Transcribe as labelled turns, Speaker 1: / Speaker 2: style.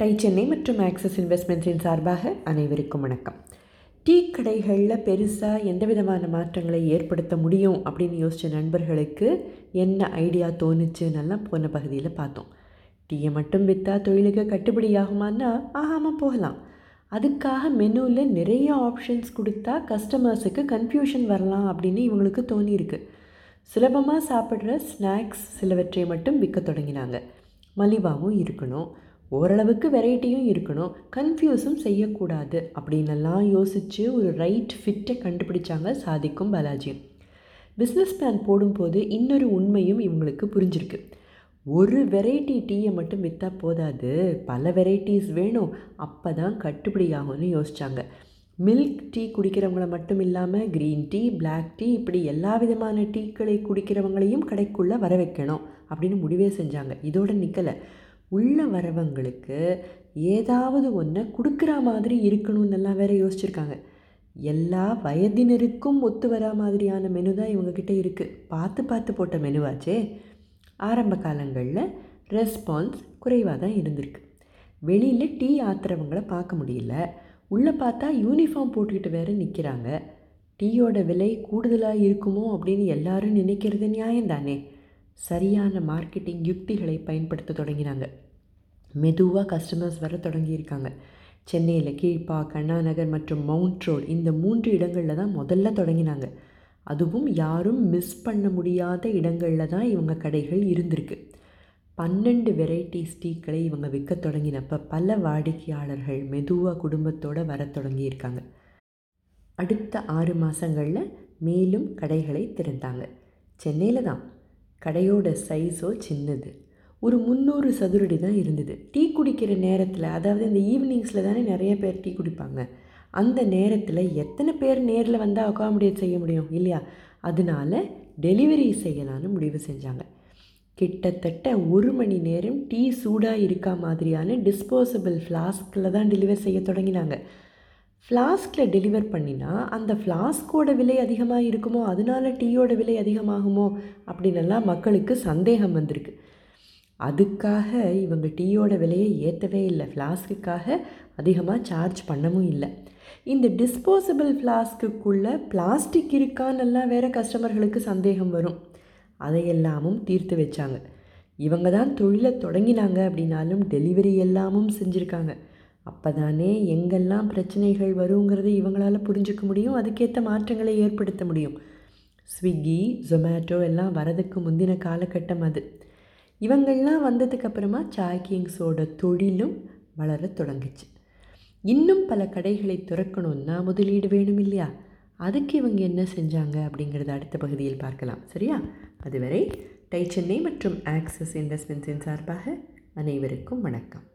Speaker 1: Tie Chennai மற்றும் axis இன்வெஸ்ட்மெண்ட்ஸின் சார்பாக அனைவருக்கும் வணக்கம். டீ கடைகளில் பெருசாக எந்த விதமான மாற்றங்களை ஏற்படுத்த முடியும் அப்படின்னு யோசித்த நண்பர்களுக்கு என்ன ஐடியா தோணுச்சுன்னெல்லாம் போன பகுதியில் பார்த்தோம். டீயை மட்டும் விற்றா தொழிலுக்கு கட்டுப்படியாகுமான்னா ஆகாமல் போகலாம். அதுக்காக மெனுவில் நிறைய ஆப்ஷன்ஸ் கொடுத்தா கஸ்டமர்ஸுக்கு கன்ஃபியூஷன் வரலாம் அப்படின்னு இவங்களுக்கு தோணியிருக்கு. சுலபமாக சாப்பிட்ற ஸ்நாக்ஸ் சிலவற்றை மட்டும் விற்க தொடங்கினாங்க. மலிவாகவும் இருக்கணும். ஓரளவுக்கு வெரைட்டியும் இருக்கணும். கன்ஃபியூஸும் செய்யக்கூடாது. அப்படின்னெல்லாம் யோசித்து ஒரு ரைட் ஃபிட்டை கண்டுபிடிச்சாங்க சாதிக்கும் பாலாஜியும் பிஸ்னஸ் பிளான் போடும்போது இன்னொரு உண்மையும் இவங்களுக்கு புரிஞ்சிருக்கு. ஒரு வெரைட்டி டீயை மட்டும் விற்றா போதாது. பல வெரைட்டிஸ் வேணும். அப்போ தான் கட்டுப்படியாகும்னு யோசித்தாங்க மில்க் டீ குடிக்கிறவங்கள மட்டும் இல்லாமல் க்ரீன் டீ பிளாக் டீ இப்படி எல்லா விதமான டீக்களை குடிக்கிறவங்களையும் கடைக்குள்ளே வர வைக்கணும் அப்படின்னு முடிவே செஞ்சாங்க. இதோட நிற்கலை உள்ள வரவங்களுக்கு ஏதாவது ஒன்றை கொடுக்குற மாதிரி இருக்கணும்னு எல்லாம் வேற யோசிச்சிருக்காங்க. எல்லா வயதினருக்கும் ஒத்து வர மாதிரியான மெனு தான் இவங்கக்கிட்ட இருக்குது பார்த்து பார்த்து போட்ட மெனுவாச்சே ஆரம்ப காலங்களில் ரெஸ்பான்ஸ் குறைவாக தான் இருந்திருக்கு. வெளியில் டீ ஆத்துறவங்கள பார்க்க முடியல. உள்ளே பார்த்தா யூனிஃபார்ம் போட்டுக்கிட்டு வேறு நிற்கிறாங்க டீயோட விலை கூடுதலாக இருக்குமோ அப்படின்னு எல்லாரும் நினைக்கிறது நியாயம்தானே. சரியான மார்க்கெட்டிங் யுக்திகளை பயன்படுத்த தொடங்கினாங்க. மெதுவாக கஸ்டமர்ஸ் வர தொடங்கியிருக்காங்க. சென்னையில் கீழ்ப்பா கண்ணாநகர் மற்றும் மவுண்ட் ரோட் இந்த மூன்று இடங்களில் தான் முதல்ல தொடங்கினாங்க. அதுவும் யாரும் மிஸ் பண்ண முடியாத இடங்களில் தான் இவங்க கடைகள் இருந்திருக்கு. பன்னெண்டு வெரைட்டிஸ் டீக்களை இவங்க விற்க தொடங்கினப்போ பல வாடிக்கையாளர்கள் மெதுவாக குடும்பத்தோடு வர தொடங்கியிருக்காங்க. அடுத்த ஆறு மாதங்களில் மேலும் கடைகளை திறந்தாங்க. சென்னையில் தான். கடையோட சைஸோ சின்னது. ஒரு முந்நூறு சதுரடி தான் இருந்தது. டீ குடிக்கிற நேரத்தில் அதாவது இந்த ஈவினிங்ஸில் தானே நிறைய பேர் டீ குடிப்பாங்க. அந்த நேரத்தில் எத்தனை பேர் நேரில் வந்தால் அகாமடேட் செய்ய முடியும்? இல்லையா? அதனால டெலிவரி செய்யலான்னு முடிவு செஞ்சாங்க. கிட்டத்தட்ட ஒரு மணி நேரம் டீ சூடாக இருக்கா மாதிரியான டிஸ்போசபிள் ஃப்ளாஸ்கில் தான் டெலிவர் செய்ய தொடங்கினாங்க. ஃப்ளாஸ்கில் டெலிவர் பண்ணினா அந்த ஃப்ளாஸ்கோட விலை அதிகமாக இருக்குமோ அதனால டீயோட விலை அதிகமாகுமோ அப்படின்னெல்லாம் மக்களுக்கு சந்தேகம் வந்திருக்கு. அதுக்காக இவங்க டீயோட விலையை ஏற்றவே இல்லை. ஃப்ளாஸ்க்குக்காக அதிகமாக சார்ஜ் பண்ணவும் இல்லை. இந்த டிஸ்போசபிள் ஃப்ளாஸ்க்குள்ளே பிளாஸ்டிக் இருக்கான்னெல்லாம் வேறு கஸ்டமர்களுக்கு சந்தேகம் வரும். அதையெல்லாமும் தீர்த்து வச்சாங்க. இவங்க தான் தொழிலை தொடங்கினாங்க அப்படின்னாலும் டெலிவரி எல்லாமும் செஞ்சுருக்காங்க. அப்போ தானே எங்கெல்லாம் பிரச்சனைகள் வருங்கிறத இவங்களால் புரிஞ்சுக்க முடியும். அதுக்கேற்ற மாற்றங்களை ஏற்படுத்த முடியும். ஸ்விக்கி ஜொமேட்டோ எல்லாம் வரதுக்கு முந்தின காலகட்டம் அது. இவங்கள்லாம் வந்ததுக்கப்புறமா சாய் கிங்ஸோட தொழிலும் வளர தொடங்குச்சு. இன்னும் பல கடைகளை திறக்கணும்னா முதலீடு வேணும் இல்லையா? அதுக்கு இவங்க என்ன செஞ்சாங்க அப்படிங்கிறத அடுத்த பகுதியில் பார்க்கலாம். சரியா? அதுவரை டை சென்னை மற்றும் ஆக்சிஸ் இன்வெஸ்ட்மெண்ட்ஸின் சார்பாக அனைவருக்கும் வணக்கம்.